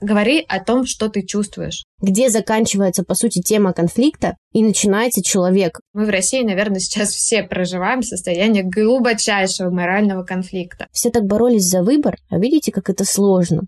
Говори о том, что ты чувствуешь. Где заканчивается, по сути, тема конфликта и начинается человек. Мы в России, наверное, сейчас все проживаем состояние глубочайшего морального конфликта. Все так боролись за выбор, а видите, как это сложно.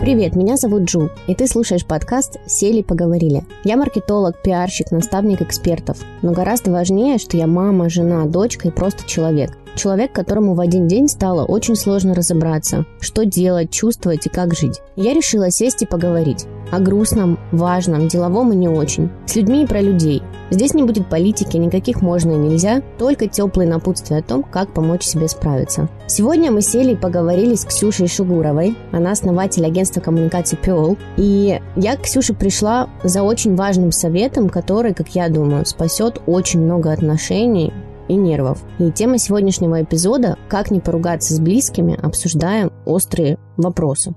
Привет, меня зовут Джу, и ты слушаешь подкаст «Сели, поговорили». Я маркетолог, пиарщик, наставник экспертов, но гораздо важнее, что я мама, жена, дочка и просто человек. Человек, которому в один день стало очень сложно разобраться, что делать, чувствовать и как жить. Я решила сесть и поговорить. О грустном, важном, деловом и не очень. С людьми и про людей. Здесь не будет политики, никаких можно и нельзя, только теплые напутствия о том, как помочь себе справиться. Сегодня мы сели и поговорили с Ксюшей Шугуровой. Она основатель агентства коммуникации Пиол. И я к Ксюше пришла за очень важным советом, который, как я думаю, спасет очень много отношений и нервов. И тема сегодняшнего эпизода «Как не поругаться с близкими» обсуждаем острые вопросы.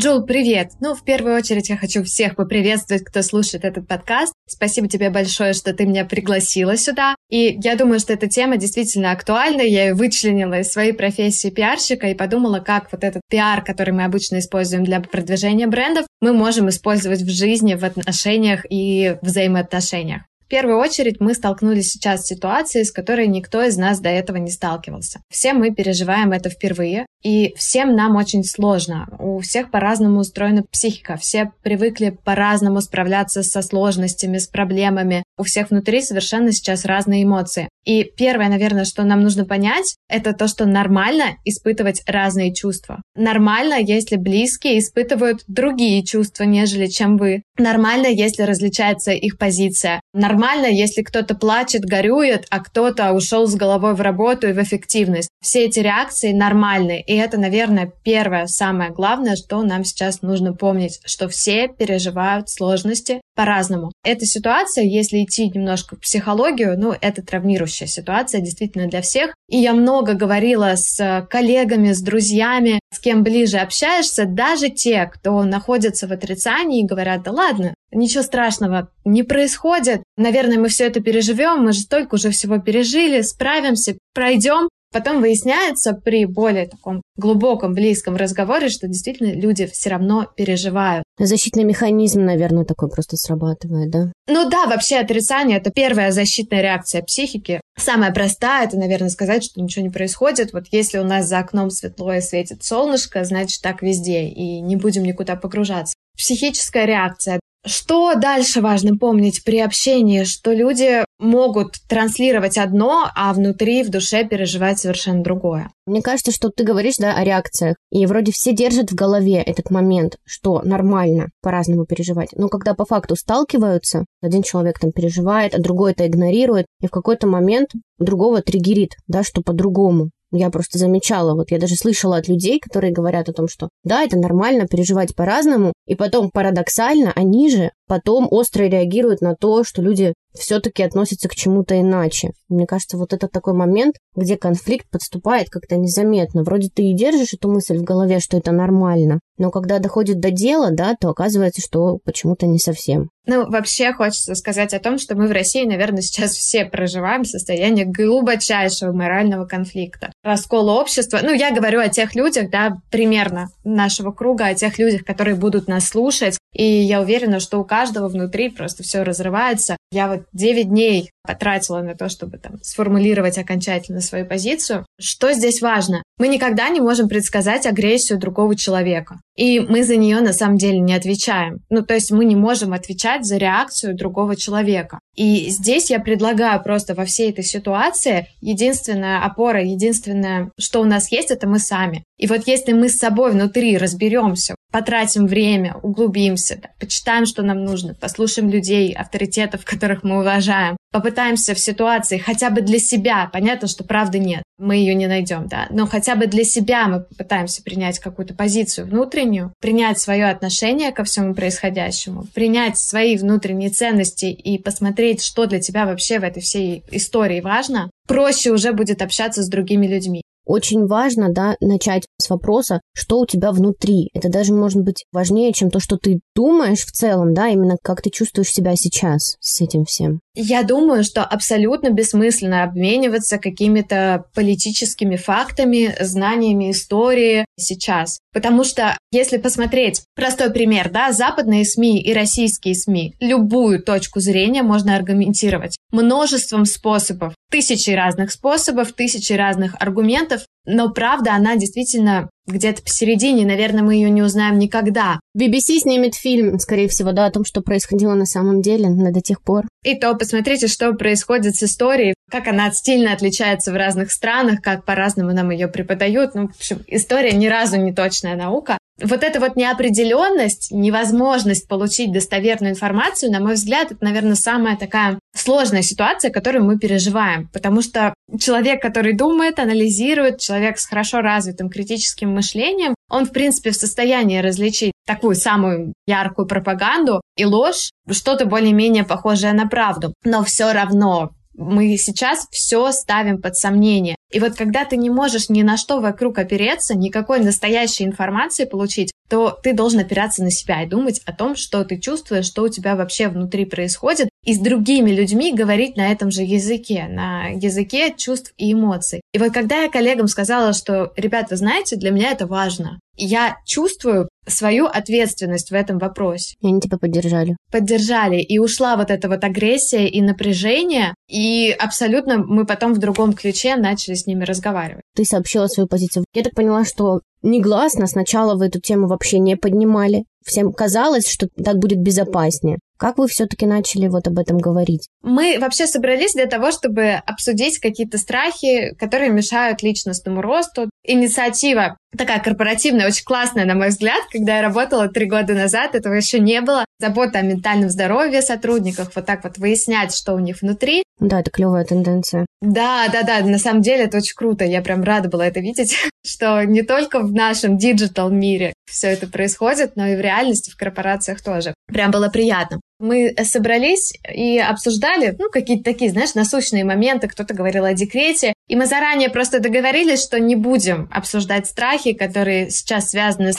Джул, привет! Ну, в первую очередь я хочу всех поприветствовать, кто слушает этот подкаст. Спасибо тебе большое, что ты меня пригласила сюда. И я думаю, что эта тема действительно актуальна. Я ее вычленила из своей профессии пиарщика и подумала, как вот этот пиар, который мы обычно используем для продвижения брендов, мы можем использовать в жизни, в отношениях и взаимоотношениях первую очередь мы столкнулись сейчас с ситуацией, с которой никто из нас до этого не сталкивался. Все мы переживаем это впервые, и всем нам очень сложно. У всех по-разному устроена психика, все привыкли по-разному справляться со сложностями, с проблемами. У всех внутри совершенно сейчас разные эмоции. И первое, наверное, что нам нужно понять, это то, что нормально испытывать разные чувства. Нормально, если близкие испытывают другие чувства, нежели чем вы. Нормально, если различается их позиция. Нормально, если кто-то плачет, горюет, а кто-то ушел с головой в работу и в эффективность. Все эти реакции нормальны. И это, наверное, первое, самое главное, что нам сейчас нужно помнить, что все переживают сложности по-разному. Эта ситуация, если идти немножко в психологию, ну, это травмирующая ситуация действительно для всех. И я много говорила с коллегами, с друзьями, с кем ближе общаешься, даже те, кто находится в отрицании и говорят, да ладно, ничего страшного не происходит. Наверное, мы все это переживем, мы же столько уже всего пережили, справимся, пройдем. Потом выясняется при более таком глубоком, близком разговоре, что действительно люди все равно переживают. Защитный механизм, наверное, такой просто срабатывает, да? Ну да, вообще отрицание — это первая защитная реакция психики. Самая простая — это, наверное, сказать, что ничего не происходит. Вот если у нас за окном светло и светит солнышко, значит так везде, и не будем никуда погружаться. Психическая реакция. Что дальше важно помнить при общении, что люди могут транслировать одно, а внутри, в душе переживать совершенно другое. Мне кажется, что ты говоришь, да, о реакциях, и вроде все держат в голове этот момент, что нормально по-разному переживать. Но когда по факту сталкиваются, один человек там переживает, а другой это игнорирует, и в какой-то момент другого триггерит, да, что по-другому. Я просто замечала, вот я даже слышала от людей, которые говорят о том, что да, это нормально переживать по-разному, и потом парадоксально они же потом остро реагируют на то, что люди все-таки относятся к чему-то иначе. Мне кажется, вот это такой момент, где конфликт подступает как-то незаметно. Вроде ты и держишь эту мысль в голове, что это нормально, но когда доходит до дела, да, то оказывается, что почему-то не совсем. Ну, вообще хочется сказать о том, что мы в России, наверное, сейчас все проживаем состояние глубочайшего морального конфликта. Раскола общества. Ну, я говорю о тех людях, да, примерно нашего круга, о тех людях, которые будут нас слушать. И я уверена, что у каждого внутри просто все разрывается. Я вот 9 дней потратила на то, чтобы там сформулировать окончательно свою позицию. Что здесь важно? Мы никогда не можем предсказать агрессию другого человека. И мы за нее на самом деле не отвечаем. Ну, то есть мы не можем отвечать за реакцию другого человека. И здесь я предлагаю просто во всей этой ситуации единственная опора, единственное, что у нас есть, это мы сами. И вот если мы с собой внутри разберемся, потратим время, углубимся, да, почитаем, что нам нужно, послушаем людей, авторитетов, которых мы уважаем, попытаемся в ситуации хотя бы для себя, понятно, что правды нет, мы ее не найдем, да, но хотя бы для себя мы попытаемся принять какую-то позицию внутреннюю, принять свое отношение ко всему происходящему, принять свои внутренние ценности и посмотреть, что для тебя вообще в этой всей истории важно, проще уже будет общаться с другими людьми. Очень важно, да, начать с вопроса, что у тебя внутри. Это даже может быть важнее, чем то, что ты думаешь в целом, да, именно как ты чувствуешь себя сейчас с этим всем? Я думаю, что абсолютно бессмысленно обмениваться какими-то политическими фактами, знаниями истории сейчас. Потому что, если посмотреть, простой пример, да, западные СМИ и российские СМИ, любую точку зрения можно аргументировать множеством способов, тысячи разных способов, тысячи разных аргументов, но правда, она действительно где-то посередине, наверное, мы ее не узнаем никогда. BBC снимет фильм, скорее всего, да, о том, что происходило на самом деле, но до тех пор. И то посмотрите, что происходит с историей, как она стильно отличается в разных странах, как по-разному нам ее преподают. Ну, в общем, история ни разу не точная наука. Вот эта вот неопределенность, невозможность получить достоверную информацию, на мой взгляд, это, наверное, самая такая сложная ситуация, которую мы переживаем. Потому что человек, который думает, анализирует, человек с хорошо развитым критическим мышлением, он, в принципе, в состоянии различить такую самую яркую пропаганду и ложь, что-то более-менее похожее на правду. Но все равно мы сейчас все ставим под сомнение. И вот когда ты не можешь ни на что вокруг опереться, никакой настоящей информации получить, то ты должен опираться на себя и думать о том, что ты чувствуешь, что у тебя вообще внутри происходит, и с другими людьми говорить на этом же языке, на языке чувств и эмоций. И вот когда я коллегам сказала, что, ребят, вы знаете, для меня это важно, я чувствую свою ответственность в этом вопросе. И они тебя поддержали. Поддержали. И ушла вот эта вот агрессия и напряжение. И абсолютно мы потом в другом ключе начали с ними разговаривать. Ты сообщила свою позицию. Я так поняла, что негласно сначала вы эту тему вообще не поднимали. Всем казалось, что так будет безопаснее. Как вы все-таки начали вот об этом говорить? Мы вообще собрались для того, чтобы обсудить какие-то страхи, которые мешают личностному росту. Инициатива такая корпоративная, очень классная, на мой взгляд. Когда я работала три года назад, этого еще не было. Забота о ментальном здоровье сотрудников, вот так вот выяснять, что у них внутри. Да, это клевая тенденция. Да, да, да, на самом деле это очень круто. Я прям рада была это видеть, что не только в нашем digital мире все это происходит, но и в реальности, в корпорациях тоже. Прям было приятно мы собрались и обсуждали, ну, какие-то такие, знаешь, насущные моменты. Кто-то говорил о декрете. И мы заранее просто договорились, что не будем обсуждать страхи, которые сейчас связаны с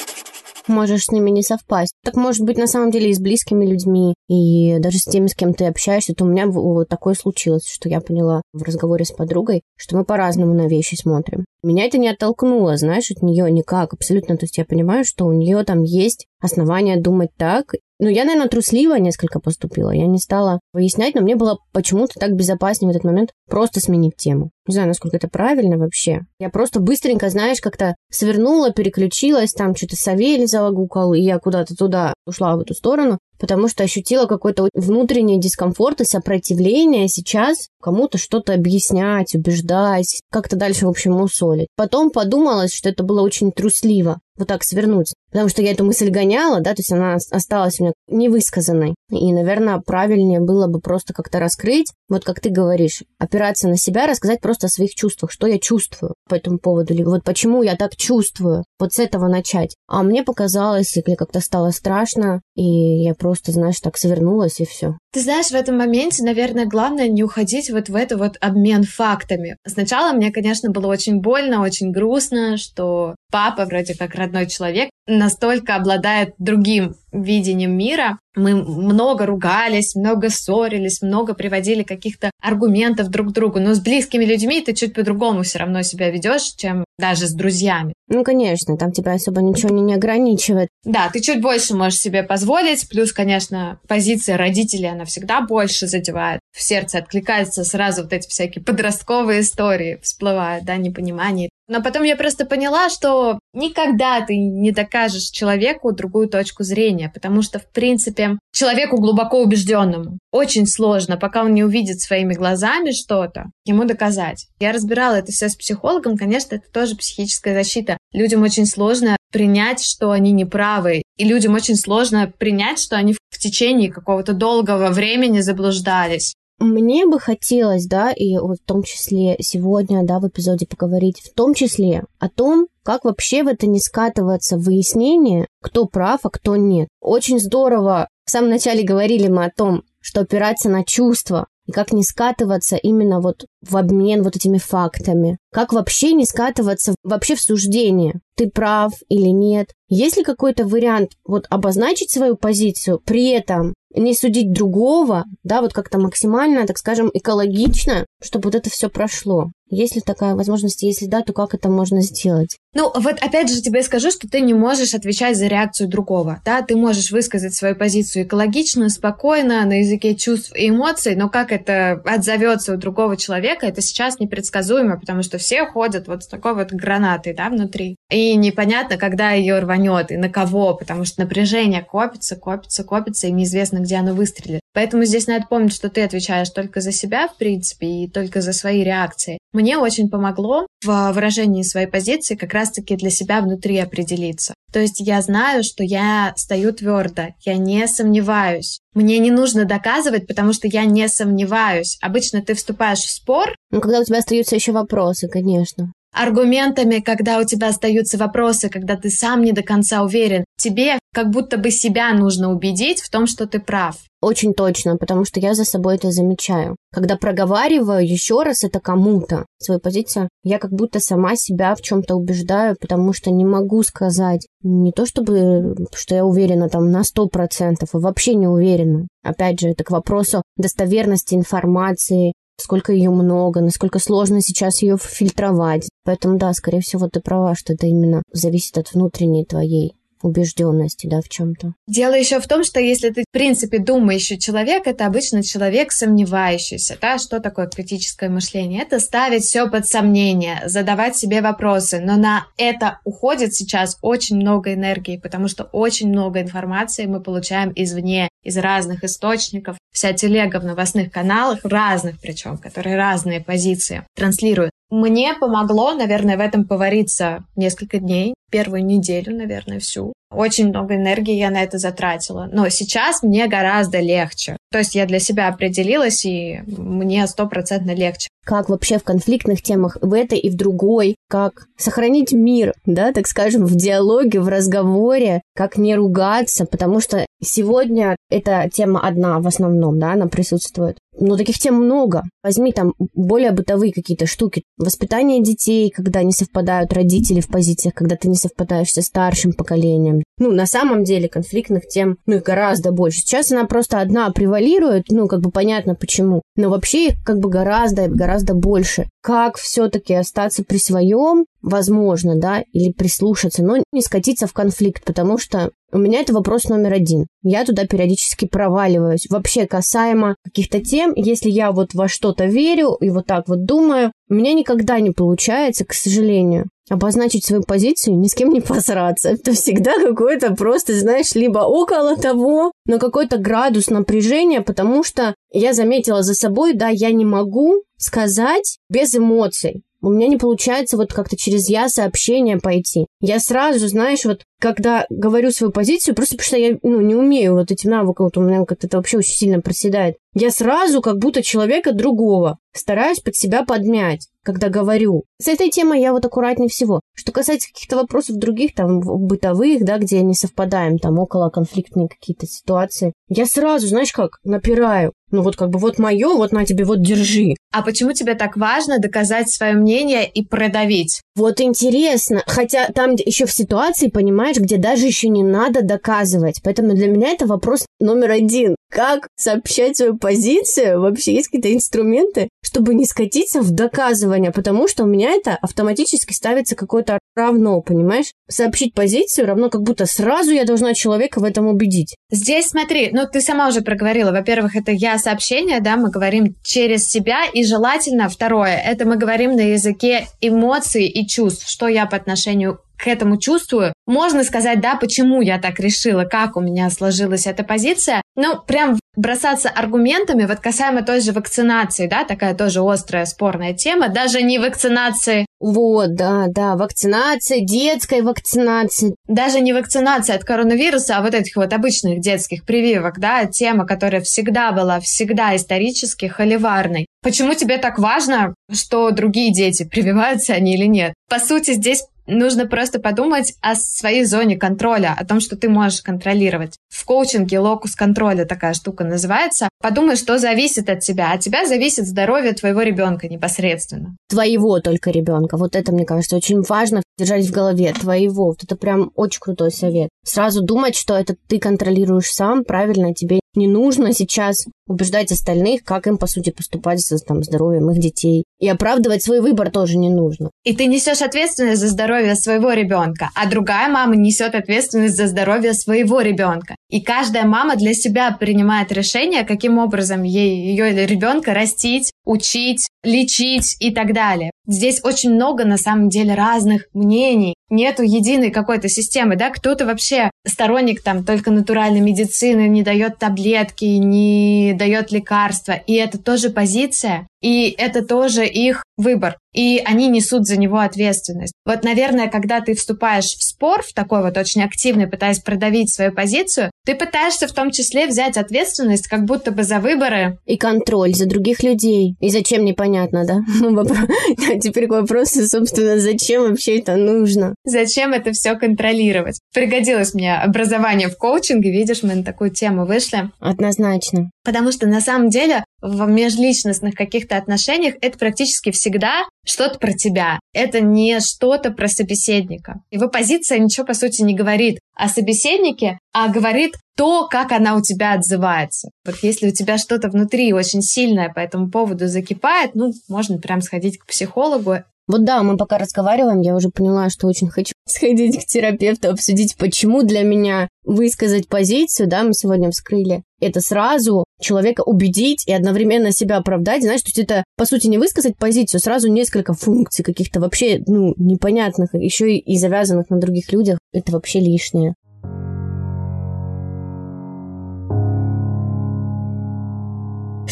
можешь с ними не совпасть. Так может быть на самом деле и с близкими людьми, и даже с теми, с кем ты общаешься. То у меня вот такое случилось, что я поняла в разговоре с подругой, что мы по-разному на вещи смотрим. Меня это не оттолкнуло, знаешь, от нее никак, абсолютно. То есть я понимаю, что у нее там есть основания думать так, ну, я, наверное, трусливо несколько поступила. Я не стала выяснять, но мне было почему-то так безопаснее в этот момент просто сменить тему. Не знаю, насколько это правильно вообще. Я просто быстренько, знаешь, как-то свернула, переключилась, там что-то Савелий залагукал, и я куда-то туда ушла в эту сторону потому что ощутила какой-то внутренний дискомфорт и сопротивление сейчас кому-то что-то объяснять, убеждать, как-то дальше, в общем, усолить. Потом подумалось, что это было очень трусливо вот так свернуть, потому что я эту мысль гоняла, да, то есть она осталась у меня невысказанной. И, наверное, правильнее было бы просто как-то раскрыть, вот как ты говоришь, опираться на себя, рассказать просто о своих чувствах, что я чувствую по этому поводу, или вот почему я так чувствую, вот с этого начать. А мне показалось, или как-то стало страшно, и я просто, знаешь, так свернулась, и все. Ты знаешь, в этом моменте, наверное, главное не уходить вот в это вот обмен фактами. Сначала мне, конечно, было очень больно, очень грустно, что папа, вроде как родной человек, настолько обладает другим видением мира. Мы много ругались, много ссорились, много приводили каких-то аргументов друг к другу. Но с близкими людьми ты чуть по-другому все равно себя ведешь, чем даже с друзьями. Ну, конечно, там тебя особо ничего не, не ограничивает. Да, ты чуть больше можешь себе позволить. Плюс, конечно, позиция родителей, она всегда больше задевает. В сердце откликаются сразу вот эти всякие подростковые истории, всплывают, да, непонимание но потом я просто поняла, что никогда ты не докажешь человеку другую точку зрения, потому что, в принципе, человеку глубоко убежденному очень сложно, пока он не увидит своими глазами что-то, ему доказать. Я разбирала это все с психологом, конечно, это тоже психическая защита. Людям очень сложно принять, что они неправы, и людям очень сложно принять, что они в течение какого-то долгого времени заблуждались. Мне бы хотелось, да, и вот в том числе сегодня, да, в эпизоде поговорить, в том числе о том, как вообще в это не скатываться в выяснение, кто прав, а кто нет. Очень здорово. В самом начале говорили мы о том, что опираться на чувства, и как не скатываться именно вот в обмен вот этими фактами. Как вообще не скатываться вообще в суждение, ты прав или нет. Есть ли какой-то вариант вот обозначить свою позицию, при этом не судить другого, да, вот как-то максимально, так скажем, экологично, чтобы вот это все прошло. Есть ли такая возможность? Если да, то как это можно сделать? Ну, вот опять же тебе скажу, что ты не можешь отвечать за реакцию другого, да, ты можешь высказать свою позицию экологично, спокойно, на языке чувств и эмоций, но как это отзовется у другого человека, это сейчас непредсказуемо, потому что все ходят вот с такой вот гранатой, да, внутри. И непонятно, когда ее рванет и на кого, потому что напряжение копится, копится, копится, и неизвестно, где оно выстрелит. Поэтому здесь надо помнить, что ты отвечаешь только за себя, в принципе, и только за свои реакции. Мне очень помогло в выражении своей позиции как раз-таки для себя внутри определиться. То есть я знаю, что я стою твердо, я не сомневаюсь. Мне не нужно доказывать, потому что я не сомневаюсь. Обычно ты вступаешь в спор. Ну, когда у тебя остаются еще вопросы, конечно аргументами, когда у тебя остаются вопросы, когда ты сам не до конца уверен. Тебе как будто бы себя нужно убедить в том, что ты прав. Очень точно, потому что я за собой это замечаю. Когда проговариваю еще раз это кому-то, свою позицию, я как будто сама себя в чем-то убеждаю, потому что не могу сказать не то чтобы, что я уверена там на сто процентов, а вообще не уверена. Опять же, это к вопросу достоверности информации, сколько ее много, насколько сложно сейчас ее фильтровать. Поэтому, да, скорее всего, ты права, что это именно зависит от внутренней твоей убежденности, да, в чем-то. Дело еще в том, что если ты, в принципе, думающий человек, это обычно человек сомневающийся, да, что такое критическое мышление? Это ставить все под сомнение, задавать себе вопросы, но на это уходит сейчас очень много энергии, потому что очень много информации мы получаем извне, из разных источников. Вся телега в новостных каналах, разных причем, которые разные позиции транслируют. Мне помогло, наверное, в этом повариться несколько дней, первую неделю, наверное, всю. Очень много энергии я на это затратила. Но сейчас мне гораздо легче. То есть я для себя определилась, и мне стопроцентно легче. Как вообще в конфликтных темах, в этой и в другой, как сохранить мир, да, так скажем, в диалоге, в разговоре, как не ругаться, потому что сегодня эта тема одна в основном, да, она присутствует. Но таких тем много. Возьми там более бытовые какие-то штуки. Воспитание детей, когда не совпадают родители в позициях, когда ты не совпадаешь со старшим поколением. Ну, на самом деле конфликтных тем, ну, их гораздо больше. Сейчас она просто одна превалирует, ну, как бы понятно почему. Но вообще их как бы гораздо, гораздо больше. Как все-таки остаться при своем, возможно, да, или прислушаться, но не скатиться в конфликт, потому что у меня это вопрос номер один. Я туда периодически проваливаюсь. Вообще касаемо каких-то тем, если я вот во что-то верю и вот так вот думаю, у меня никогда не получается, к сожалению, обозначить свою позицию, ни с кем не посраться. Это всегда какой-то просто, знаешь, либо около того, но какой-то градус напряжения, потому что я заметила за собой, да, я не могу сказать без эмоций. У меня не получается вот как-то через я сообщение пойти. Я сразу, знаешь, вот когда говорю свою позицию, просто потому что я ну, не умею вот этим навыком, вот у меня как-то это вообще очень сильно проседает. Я сразу как будто человека другого стараюсь под себя подмять, когда говорю. С этой темой я вот аккуратнее всего. Что касается каких-то вопросов других, там, бытовых, да, где не совпадаем, там, около конфликтные какие-то ситуации, я сразу, знаешь как, напираю. Ну вот как бы вот мое, вот на тебе, вот держи. А почему тебе так важно доказать свое мнение и продавить? Вот интересно. Хотя там еще в ситуации, понимаешь, где даже еще не надо доказывать. Поэтому для меня это вопрос номер один. Как сообщать свою позицию? Вообще есть какие-то инструменты, чтобы не скатиться в доказывание, потому что у меня это автоматически ставится какое-то равно, понимаешь? Сообщить позицию равно как будто сразу я должна человека в этом убедить. Здесь смотри, ну ты сама уже проговорила. Во-первых, это я сообщение, да, мы говорим через себя, и желательно второе, это мы говорим на языке эмоций и чувств, что я по отношению к этому чувствую. Можно сказать, да, почему я так решила, как у меня сложилась эта позиция. Ну, прям бросаться аргументами, вот касаемо той же вакцинации, да, такая тоже острая, спорная тема, даже не вакцинации. Вот, да, да, вакцинация, детская вакцинация. Даже не вакцинация от коронавируса, а вот этих вот обычных детских прививок, да, тема, которая всегда была, всегда исторически холиварной. Почему тебе так важно, что другие дети, прививаются они или нет? По сути, здесь нужно просто подумать о своей зоне контроля, о том, что ты можешь контролировать. В коучинге локус контроля такая штука называется. Подумай, что зависит от тебя. От тебя зависит здоровье твоего ребенка непосредственно. Твоего только ребенка. Вот это, мне кажется, очень важно держать в голове. Твоего. Вот это прям очень крутой совет. Сразу думать, что это ты контролируешь сам, правильно, тебе не нужно сейчас убеждать остальных, как им, по сути, поступать с там, здоровьем их детей. И оправдывать свой выбор тоже не нужно. И ты несешь ответственность за здоровье своего ребенка, а другая мама несет ответственность за здоровье своего ребенка. И каждая мама для себя принимает решение, каким образом ей ее ребенка растить, учить, лечить и так далее. Здесь очень много, на самом деле, разных мнений. Нету единой какой-то системы, да, кто-то вообще сторонник там только натуральной медицины, не дает таблетки, не дает лекарства, и это тоже позиция, и это тоже их выбор, и они несут за него ответственность. Вот, наверное, когда ты вступаешь в спор, в такой вот очень активный, пытаясь продавить свою позицию, ты пытаешься в том числе взять ответственность как будто бы за выборы. И контроль за других людей. И зачем, непонятно, да? Ну, теперь к вопросу, собственно, зачем вообще это нужно? Зачем это все контролировать? Пригодилось мне образование в коучинге, видишь, мы на такую тему вышли. Однозначно. Потому что на самом деле в межличностных каких-то отношениях это практически всегда что-то про тебя. Это не что-то про собеседника. Его позиция ничего, по сути, не говорит о собеседнике, а говорит то, как она у тебя отзывается. Вот если у тебя что-то внутри очень сильное по этому поводу закипает, ну, можно прям сходить к психологу вот да, мы пока разговариваем, я уже поняла, что очень хочу сходить к терапевту, обсудить, почему для меня высказать позицию, да, мы сегодня вскрыли, это сразу человека убедить и одновременно себя оправдать, знаешь, то есть это, по сути, не высказать позицию, сразу несколько функций каких-то вообще, ну, непонятных, еще и завязанных на других людях, это вообще лишнее.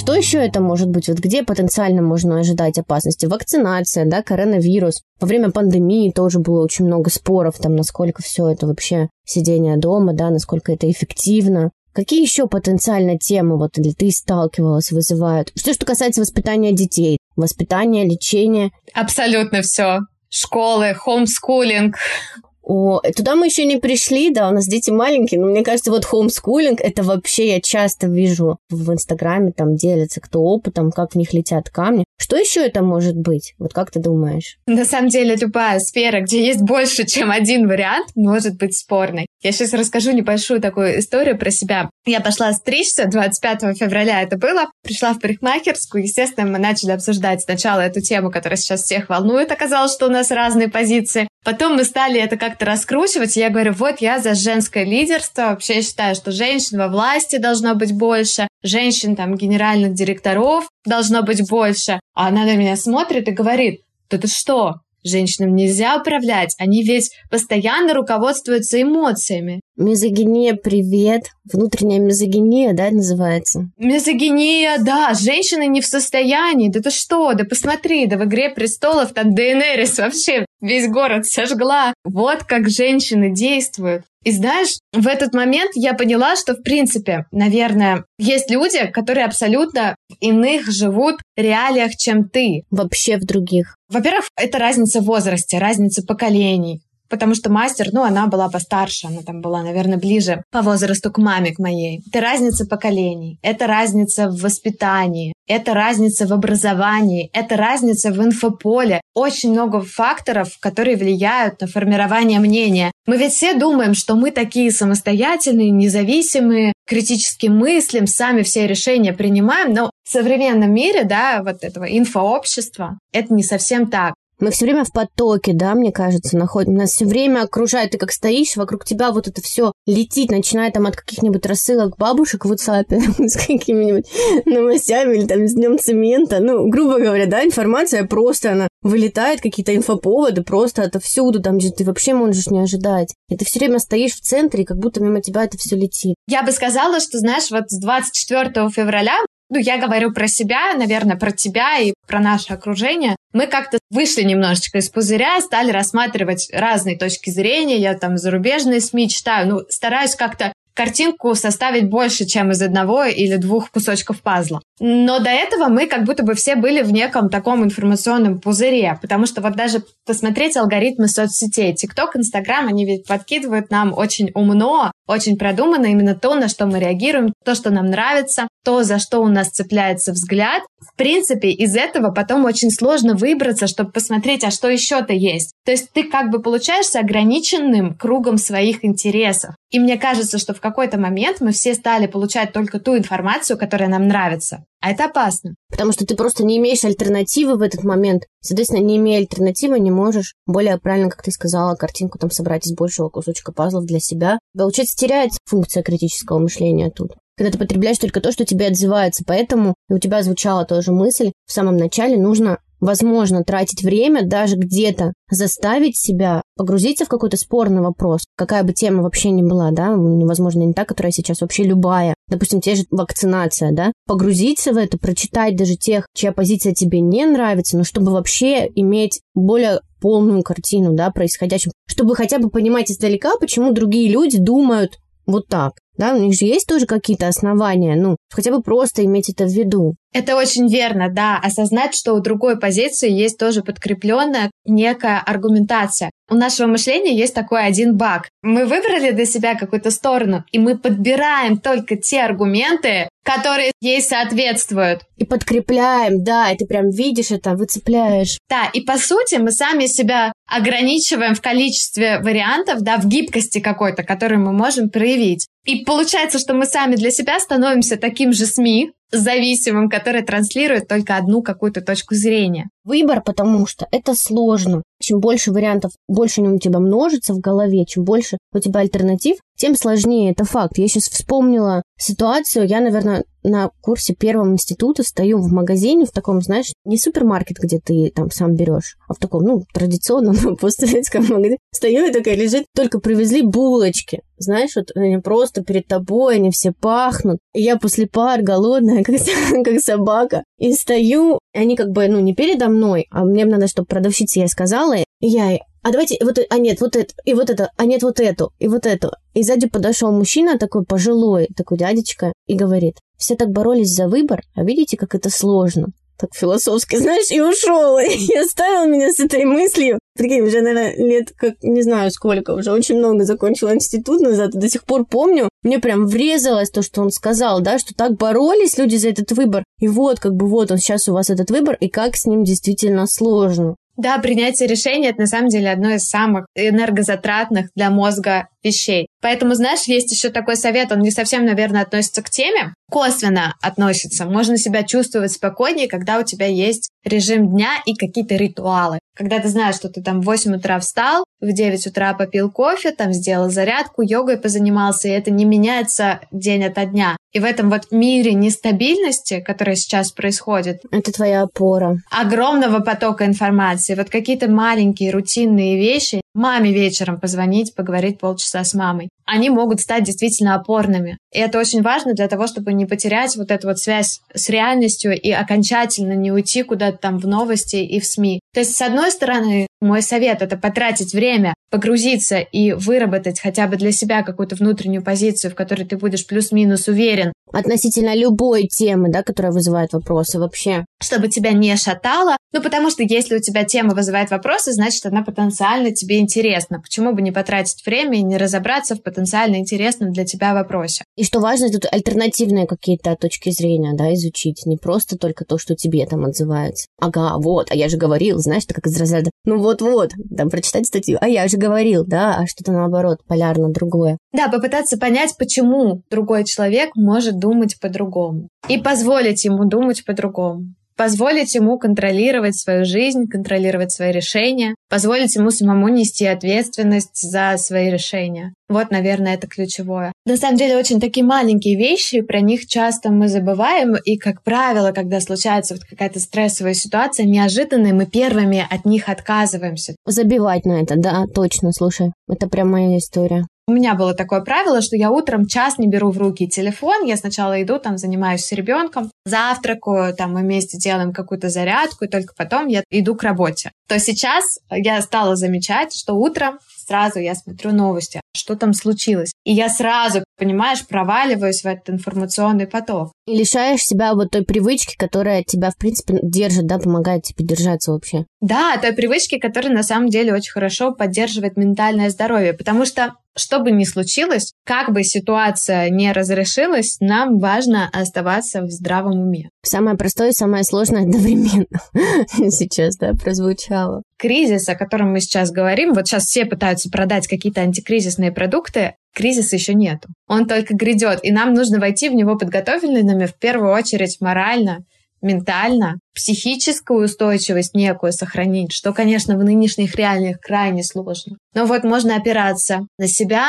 Что еще это может быть? Вот где потенциально можно ожидать опасности? Вакцинация, да, коронавирус. Во время пандемии тоже было очень много споров, там, насколько все это вообще сидение дома, да, насколько это эффективно. Какие еще потенциально темы вот или ты сталкивалась, вызывают? Что, что касается воспитания детей, воспитания, лечения? Абсолютно все. Школы, хомскулинг, о, туда мы еще не пришли, да, у нас дети маленькие, но мне кажется, вот хоумскулинг, это вообще я часто вижу в Инстаграме, там делятся кто опытом, как в них летят камни. Что еще это может быть? Вот как ты думаешь? На самом деле, любая сфера, где есть больше, чем один вариант, может быть спорной. Я сейчас расскажу небольшую такую историю про себя. Я пошла стричься 25 февраля это было. Пришла в парикмахерскую. Естественно, мы начали обсуждать сначала эту тему, которая сейчас всех волнует. Оказалось, что у нас разные позиции. Потом мы стали это как-то раскручивать. И я говорю, вот я за женское лидерство. Вообще я считаю, что женщин во власти должно быть больше. Женщин, там, генеральных директоров должно быть больше. А она на меня смотрит и говорит, да ты что, Женщинам нельзя управлять, они ведь постоянно руководствуются эмоциями. Мизогиния, привет. Внутренняя мизогиния, да, называется? Мизогиния, да. Женщины не в состоянии. Да ты что? Да посмотри, да в «Игре престолов» там Дейенерис вообще весь город сожгла. Вот как женщины действуют. И знаешь, в этот момент я поняла, что, в принципе, наверное, есть люди, которые абсолютно в иных живут реалиях, чем ты. Вообще в других. Во-первых, это разница в возрасте, разница поколений потому что мастер, ну, она была постарше, она там была, наверное, ближе по возрасту к маме, к моей. Это разница поколений, это разница в воспитании, это разница в образовании, это разница в инфополе. Очень много факторов, которые влияют на формирование мнения. Мы ведь все думаем, что мы такие самостоятельные, независимые, критически мыслим, сами все решения принимаем, но в современном мире, да, вот этого инфообщества, это не совсем так. Мы все время в потоке, да, мне кажется, находим. Нас все время окружает, ты как стоишь, вокруг тебя вот это все летит, начиная там от каких-нибудь рассылок бабушек в WhatsApp с какими-нибудь новостями или там с днем цемента. Ну, грубо говоря, да, информация просто, она вылетает, какие-то инфоповоды просто отовсюду, там, где ты вообще можешь не ожидать. И ты все время стоишь в центре, и как будто мимо тебя это все летит. Я бы сказала, что, знаешь, вот с 24 февраля ну, я говорю про себя, наверное, про тебя и про наше окружение. Мы как-то вышли немножечко из пузыря, стали рассматривать разные точки зрения. Я там зарубежные СМИ читаю, ну, стараюсь как-то картинку составить больше, чем из одного или двух кусочков пазла. Но до этого мы как будто бы все были в неком таком информационном пузыре, потому что вот даже посмотреть алгоритмы соцсетей, ТикТок, Инстаграм, они ведь подкидывают нам очень умно, очень продуманно именно то, на что мы реагируем, то, что нам нравится, то, за что у нас цепляется взгляд. В принципе, из этого потом очень сложно выбраться, чтобы посмотреть, а что еще-то есть. То есть ты как бы получаешься ограниченным кругом своих интересов. И мне кажется, что в какой-то момент мы все стали получать только ту информацию, которая нам нравится. А это опасно. Потому что ты просто не имеешь альтернативы в этот момент. Соответственно, не имея альтернативы, не можешь более правильно, как ты сказала, картинку там собрать из большего кусочка пазлов для себя. Получается, теряется функция критического мышления тут когда ты потребляешь только то, что тебе отзывается. Поэтому у тебя звучала тоже мысль, в самом начале нужно возможно тратить время, даже где-то заставить себя погрузиться в какой-то спорный вопрос, какая бы тема вообще ни была, да, невозможно не та, которая сейчас вообще любая, допустим, те же вакцинация, да, погрузиться в это, прочитать даже тех, чья позиция тебе не нравится, но чтобы вообще иметь более полную картину, да, происходящего, чтобы хотя бы понимать издалека, почему другие люди думают вот так. Да, у них же есть тоже какие-то основания, ну, хотя бы просто иметь это в виду. Это очень верно, да, осознать, что у другой позиции есть тоже подкрепленная некая аргументация. У нашего мышления есть такой один баг. Мы выбрали для себя какую-то сторону, и мы подбираем только те аргументы, которые ей соответствуют. И подкрепляем, да, и ты прям видишь это, выцепляешь. Да, и по сути мы сами себя ограничиваем в количестве вариантов, да, в гибкости какой-то, которую мы можем проявить. И получается, что мы сами для себя становимся таким же СМИ, зависимым, который транслирует только одну какую-то точку зрения. Выбор, потому что это сложно. Чем больше вариантов, больше у тебя множится в голове, чем больше у тебя альтернатив, тем сложнее. Это факт. Я сейчас вспомнила ситуацию. Я, наверное, на курсе первого института стою в магазине, в таком, знаешь, не супермаркет, где ты там сам берешь, а в таком, ну, традиционном постсоветском магазине. Стою и такая лежит, только привезли булочки. Знаешь, вот они просто перед тобой, они все пахнут. И я после пар голодная, как, как собака. И стою, и они как бы, ну, не передо мной, а мне надо, чтобы продавщица я сказала, и я а давайте вот а нет, вот это, и вот это, а нет, вот эту, и вот эту. И сзади подошел мужчина такой пожилой, такой дядечка, и говорит, все так боролись за выбор, а видите, как это сложно. Так философски, знаешь, и ушел. И оставил меня с этой мыслью. Прикинь, уже, наверное, лет, как не знаю сколько, уже очень много закончила институт назад, и до сих пор помню, мне прям врезалось то, что он сказал, да, что так боролись люди за этот выбор. И вот, как бы, вот он сейчас у вас этот выбор, и как с ним действительно сложно. Да, принятие решения — это на самом деле одно из самых энергозатратных для мозга вещей. Поэтому, знаешь, есть еще такой совет, он не совсем, наверное, относится к теме, косвенно относится. Можно себя чувствовать спокойнее, когда у тебя есть режим дня и какие-то ритуалы. Когда ты знаешь, что ты там в 8 утра встал, в 9 утра попил кофе, там сделал зарядку, йогой позанимался, и это не меняется день ото дня. И в этом вот мире нестабильности, которая сейчас происходит... Это твоя опора. Огромного потока информации. Вот какие-то маленькие рутинные вещи. Маме вечером позвонить, поговорить полчаса с мамой. Они могут стать действительно опорными. И это очень важно для того, чтобы не потерять вот эту вот связь с реальностью и окончательно не уйти куда-то там в новости и в СМИ. То есть, с одной стороны, мой совет — это потратить время, погрузиться и выработать хотя бы для себя какую-то внутреннюю позицию, в которой ты будешь плюс-минус уверен. Относительно любой темы, да, которая вызывает вопросы вообще. Чтобы тебя не шатало. Ну, потому что если у тебя тема вызывает вопросы, значит, она потенциально тебе интересна. Почему бы не потратить время и не разобраться в потенциально интересном для тебя вопросе? И что важно, тут альтернативные какие-то точки зрения, да, изучить. Не просто только то, что тебе там отзывается. Ага, вот, а я же говорил, знаешь, это как из разряда, ну вот-вот, там прочитать статью, а я же говорил, да, а что-то наоборот, полярно другое. Да, попытаться понять, почему другой человек может думать по-другому. И позволить ему думать по-другому позволить ему контролировать свою жизнь, контролировать свои решения, позволить ему самому нести ответственность за свои решения. Вот, наверное, это ключевое. На самом деле, очень такие маленькие вещи, про них часто мы забываем, и, как правило, когда случается вот какая-то стрессовая ситуация, неожиданная, мы первыми от них отказываемся. Забивать на это, да, точно, слушай, это прям моя история. У меня было такое правило, что я утром час не беру в руки телефон. Я сначала иду, там, занимаюсь с ребенком, завтракаю, там, мы вместе делаем какую-то зарядку, и только потом я иду к работе. То сейчас я стала замечать, что утром сразу я смотрю новости, что там случилось. И я сразу, понимаешь, проваливаюсь в этот информационный поток. И лишаешь себя вот той привычки, которая тебя, в принципе, держит, да, помогает тебе держаться вообще. Да, той привычки, которая на самом деле очень хорошо поддерживает ментальное здоровье, потому что что бы ни случилось, как бы ситуация не разрешилась, нам важно оставаться в здравом уме. Самое простое и самое сложное одновременно сейчас, да, прозвучало. Кризис, о котором мы сейчас говорим, вот сейчас все пытаются продать какие-то антикризисные продукты, кризиса еще нету. Он только грядет, и нам нужно войти в него подготовленными в первую очередь морально, ментально, психическую устойчивость некую сохранить, что, конечно, в нынешних реалиях крайне сложно. Но вот можно опираться на себя,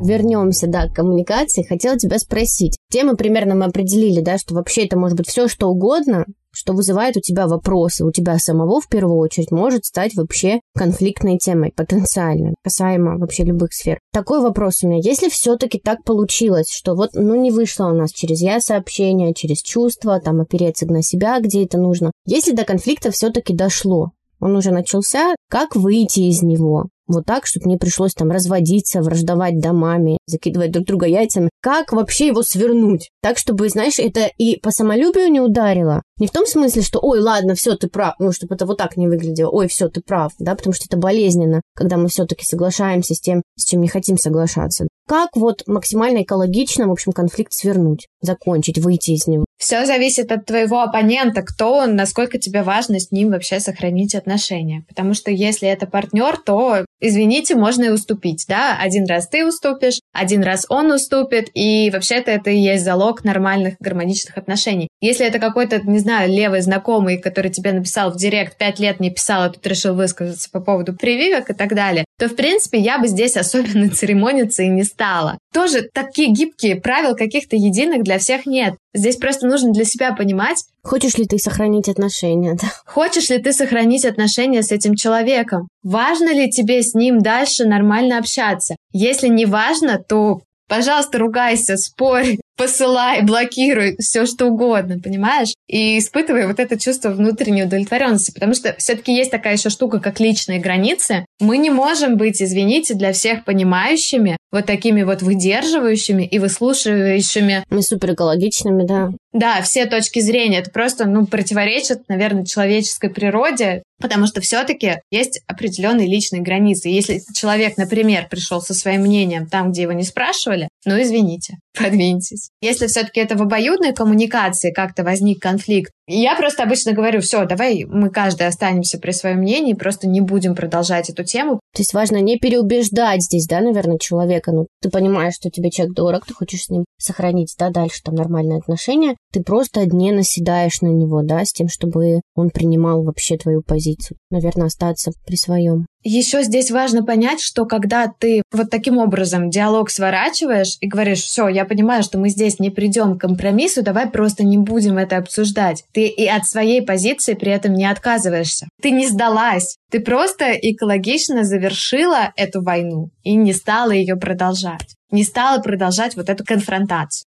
Вернемся, да, к коммуникации. Хотела тебя спросить. Темы примерно мы определили, да, что вообще это может быть все, что угодно, что вызывает у тебя вопросы, у тебя самого в первую очередь может стать вообще конфликтной темой потенциально, касаемо вообще любых сфер. Такой вопрос у меня. Если все-таки так получилось, что вот, ну, не вышло у нас через я сообщение, через чувства, там, опереться на себя, где это нужно. Если до конфликта все-таки дошло, он уже начался, как выйти из него? Вот так, чтобы не пришлось там разводиться, враждовать домами, закидывать друг друга яйцами. Как вообще его свернуть? Так, чтобы, знаешь, это и по самолюбию не ударило. Не в том смысле, что, ой, ладно, все, ты прав. Ну, чтобы это вот так не выглядело. Ой, все, ты прав, да, потому что это болезненно, когда мы все-таки соглашаемся с тем, с чем не хотим соглашаться. Как вот максимально экологично, в общем, конфликт свернуть, закончить, выйти из него? Все зависит от твоего оппонента, кто он, насколько тебе важно с ним вообще сохранить отношения. Потому что если это партнер, то, извините, можно и уступить, да? Один раз ты уступишь, один раз он уступит, и вообще-то это и есть залог нормальных гармоничных отношений. Если это какой-то, не знаю, левый знакомый, который тебе написал в директ, пять лет не писал, а тут решил высказаться по поводу прививок и так далее, то, в принципе, я бы здесь особенно церемониться и не стала. Тоже такие гибкие правил каких-то единых для всех нет. Здесь просто нужно для себя понимать, Хочешь ли ты сохранить отношения, да? Хочешь ли ты сохранить отношения с этим человеком? Важно ли тебе с ним дальше нормально общаться? Если не важно, то Пожалуйста, ругайся, спорь, посылай, блокируй, все что угодно, понимаешь? И испытывай вот это чувство внутренней удовлетворенности, потому что все-таки есть такая еще штука, как личные границы. Мы не можем быть, извините, для всех понимающими, вот такими вот выдерживающими и выслушивающими. Мы супер экологичными, да. Да, все точки зрения. Это просто, ну, противоречит, наверное, человеческой природе, потому что все-таки есть определенные личные границы. Если человек, например, пришел со своим мнением там, где его не спрашивали, ну, извините, подвиньтесь. Если все-таки это в обоюдной коммуникации как-то возник конфликт, я просто обычно говорю, все, давай мы каждый останемся при своем мнении, просто не будем продолжать эту тему. То есть важно не переубеждать здесь, да, наверное, человека. Ну, ты понимаешь, что тебе человек дорог, ты хочешь с ним сохранить, да, дальше там нормальные отношения. Ты просто не наседаешь на него, да, с тем, чтобы он принимал вообще твою позицию. Наверное, остаться при своем. Еще здесь важно понять, что когда ты вот таким образом диалог сворачиваешь и говоришь, все, я понимаю, что мы здесь не придем к компромиссу, давай просто не будем это обсуждать. Ты и от своей позиции при этом не отказываешься. Ты не сдалась. Ты просто экологично завершила эту войну и не стала ее продолжать. Не стала продолжать вот эту конфронтацию.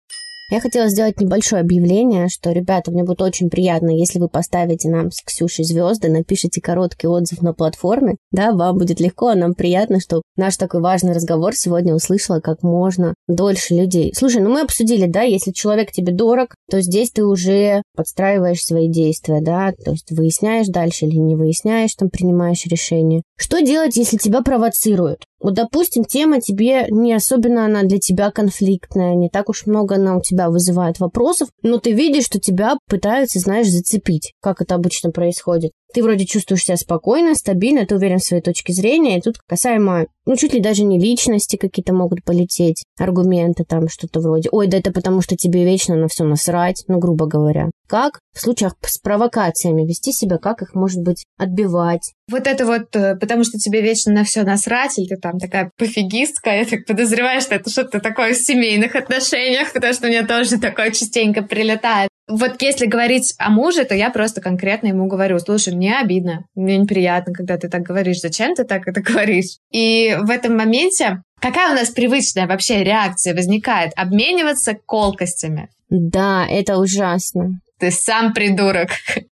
Я хотела сделать небольшое объявление, что, ребята, мне будет очень приятно, если вы поставите нам с Ксюшей звезды, напишите короткий отзыв на платформе. Да, вам будет легко, а нам приятно, что наш такой важный разговор сегодня услышала как можно дольше людей. Слушай, ну мы обсудили, да, если человек тебе дорог, то здесь ты уже подстраиваешь свои действия, да, то есть выясняешь дальше или не выясняешь, там принимаешь решение. Что делать, если тебя провоцируют? Вот, допустим, тема тебе не особенно она для тебя конфликтная, не так уж много она у тебя вызывает вопросов, но ты видишь, что тебя пытаются, знаешь, зацепить, как это обычно происходит. Ты вроде чувствуешь себя спокойно, стабильно, ты уверен в своей точке зрения, и тут касаемо, ну, чуть ли даже не личности какие-то могут полететь, аргументы там, что-то вроде, ой, да это потому, что тебе вечно на все насрать, ну, грубо говоря. Как в случаях с провокациями вести себя, как их, может быть, отбивать? Вот это вот, э, потому что тебе вечно на все насрать, или ты там такая пофигистка, я так подозреваю, что это что-то такое в семейных отношениях, потому что мне тоже такое частенько прилетает. Вот если говорить о муже, то я просто конкретно ему говорю, слушай, мне обидно, мне неприятно, когда ты так говоришь, зачем ты так это говоришь? И в этом моменте Какая у нас привычная вообще реакция возникает? Обмениваться колкостями. Да, это ужасно. Ты сам придурок.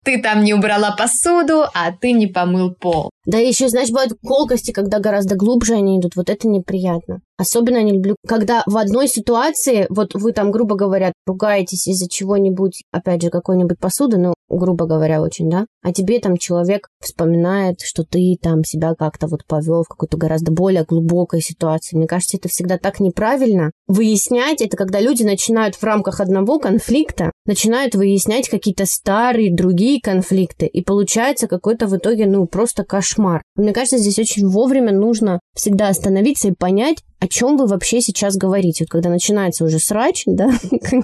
Ты там не убрала посуду, а ты не помыл пол. Да еще, знаешь, бывают колкости, когда гораздо глубже они идут. Вот это неприятно. Особенно не люблю, когда в одной ситуации, вот вы там, грубо говоря, ругаетесь из-за чего-нибудь, опять же, какой-нибудь посуды, ну, грубо говоря, очень, да, а тебе там человек вспоминает, что ты там себя как-то вот повел в какой-то гораздо более глубокой ситуации. Мне кажется, это всегда так неправильно. Выяснять это, когда люди начинают в рамках одного конфликта, начинают выяснять какие-то старые другие конфликты, и получается какой-то в итоге, ну, просто кошмар. Мне кажется, здесь очень вовремя нужно всегда остановиться и понять, о чем вы вообще сейчас говорите. Вот когда начинается уже срач, да,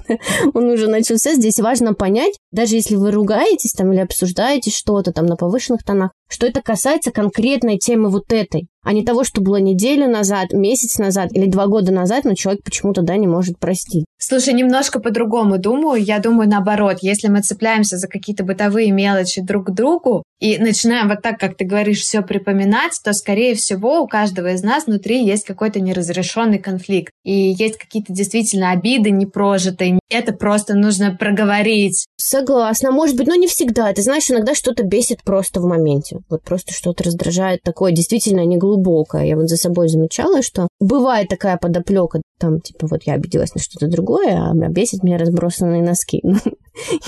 он уже начался, здесь важно понять, даже если вы ругаетесь там или обсуждаете что-то там на повышенных тонах, что это касается конкретной темы вот этой, а не того, что было неделю назад, месяц назад или два года назад, но человек почему-то, да, не может простить. Слушай, немножко по-другому думаю. Я думаю наоборот. Если мы цепляемся за какие-то бытовые мелочи друг к другу и начинаем вот так, как ты говоришь, все припоминать, то, скорее всего, у каждого из нас внутри есть какой-то неразрешенный конфликт. И есть какие-то действительно обиды непрожитые. Это просто нужно проговорить. Согласна. Может быть, но не всегда. Ты знаешь, иногда что-то бесит просто в моменте. Вот просто что-то раздражает такое действительно неглубокое. Я вот за собой замечала, что бывает такая подоплека, там, типа, вот я обиделась на что-то другое, а бесит меня разбросанные носки.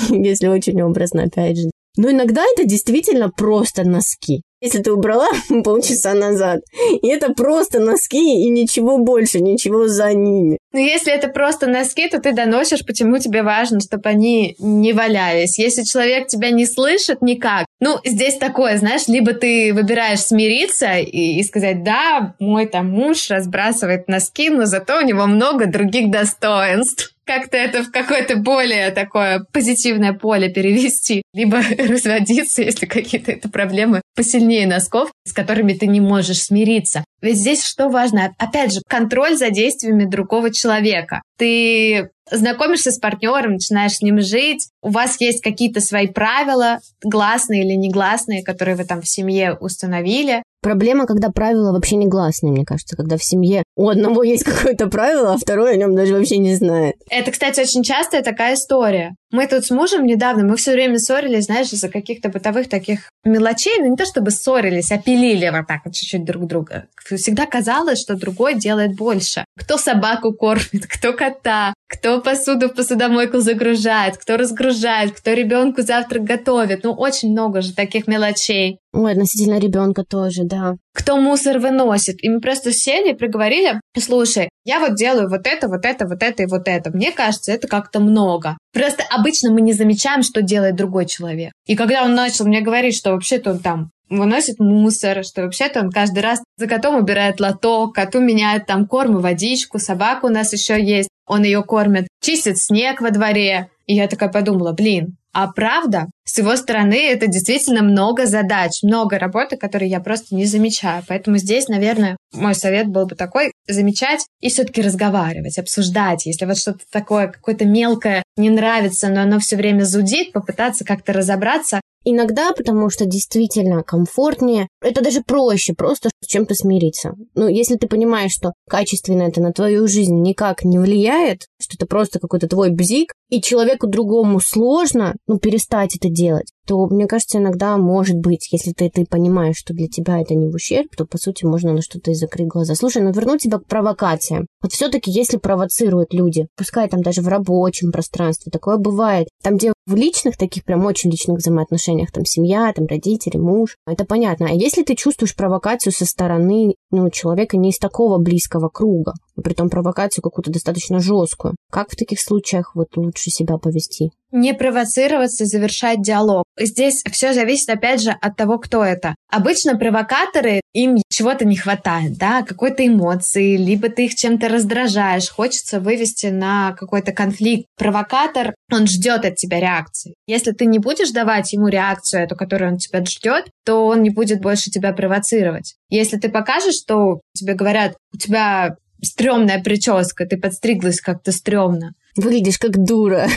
Ну, если очень образно, опять же. Но иногда это действительно просто носки. Если ты убрала полчаса назад, и это просто носки и ничего больше, ничего за ними. Но если это просто носки, то ты доносишь, почему тебе важно, чтобы они не валялись. Если человек тебя не слышит никак, ну, здесь такое, знаешь, либо ты выбираешь смириться и, и сказать, да, мой там муж разбрасывает носки, но зато у него много других достоинств как-то это в какое-то более такое позитивное поле перевести, либо разводиться, если какие-то это проблемы посильнее носков, с которыми ты не можешь смириться. Ведь здесь что важно? Опять же, контроль за действиями другого человека. Ты знакомишься с партнером, начинаешь с ним жить, у вас есть какие-то свои правила, гласные или негласные, которые вы там в семье установили, Проблема, когда правила вообще не гласные, мне кажется, когда в семье у одного есть какое-то правило, а второй о нем даже вообще не знает. Это, кстати, очень частая такая история. Мы тут с мужем недавно, мы все время ссорились, знаешь, из-за каких-то бытовых таких мелочей, ну не то чтобы ссорились, а пилили вот так вот чуть-чуть друг друга. Всегда казалось, что другой делает больше. Кто собаку кормит, кто кота, кто посуду в посудомойку загружает, кто разгружает, кто ребенку завтрак готовит. Ну, очень много же таких мелочей. Ой, относительно ребенка тоже, да. Кто мусор выносит. И мы просто сели и проговорили, слушай, я вот делаю вот это, вот это, вот это и вот это. Мне кажется, это как-то много. Просто обычно мы не замечаем, что делает другой человек. И когда он начал мне говорить, что вообще-то он там выносит мусор, что вообще-то он каждый раз за котом убирает лоток, коту меняет там корм и водичку, собака у нас еще есть, он ее кормит, чистит снег во дворе. И я такая подумала, блин, а правда, с его стороны это действительно много задач, много работы, которые я просто не замечаю. Поэтому здесь, наверное, мой совет был бы такой, замечать и все-таки разговаривать, обсуждать. Если вот что-то такое, какое-то мелкое не нравится, но оно все время зудит, попытаться как-то разобраться, Иногда, потому что действительно комфортнее, это даже проще просто с чем-то смириться. Ну, если ты понимаешь, что качественно это на твою жизнь никак не влияет, что это просто какой-то твой бзик, и человеку другому сложно, ну, перестать это делать, то, мне кажется, иногда может быть, если ты, ты понимаешь, что для тебя это не в ущерб, то, по сути, можно на что-то и закрыть глаза. Слушай, ну вернуть тебя к провокациям. Вот все-таки, если провоцируют люди, пускай там даже в рабочем пространстве, такое бывает, там, где в личных, таких прям очень личных взаимоотношениях, там семья, там родители, муж, это понятно. А если ты чувствуешь провокацию со стороны ну, человека не из такого близкого круга, при том провокацию какую-то достаточно жесткую, как в таких случаях вот лучше себя повести? Не провоцироваться, завершать диалог. Здесь все зависит, опять же, от того, кто это. Обычно провокаторы, им чего-то не хватает, да, какой-то эмоции, либо ты их чем-то раздражаешь, хочется вывести на какой-то конфликт. Провокатор, он ждет от тебя реакции. Если ты не будешь давать ему реакцию, эту, которую он тебя ждет, то он не будет больше тебя провоцировать. Если ты покажешь, что тебе говорят, у тебя стрёмная прическа, ты подстриглась как-то стрёмно. Выглядишь как дура.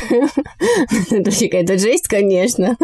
Это какая-то жесть, конечно.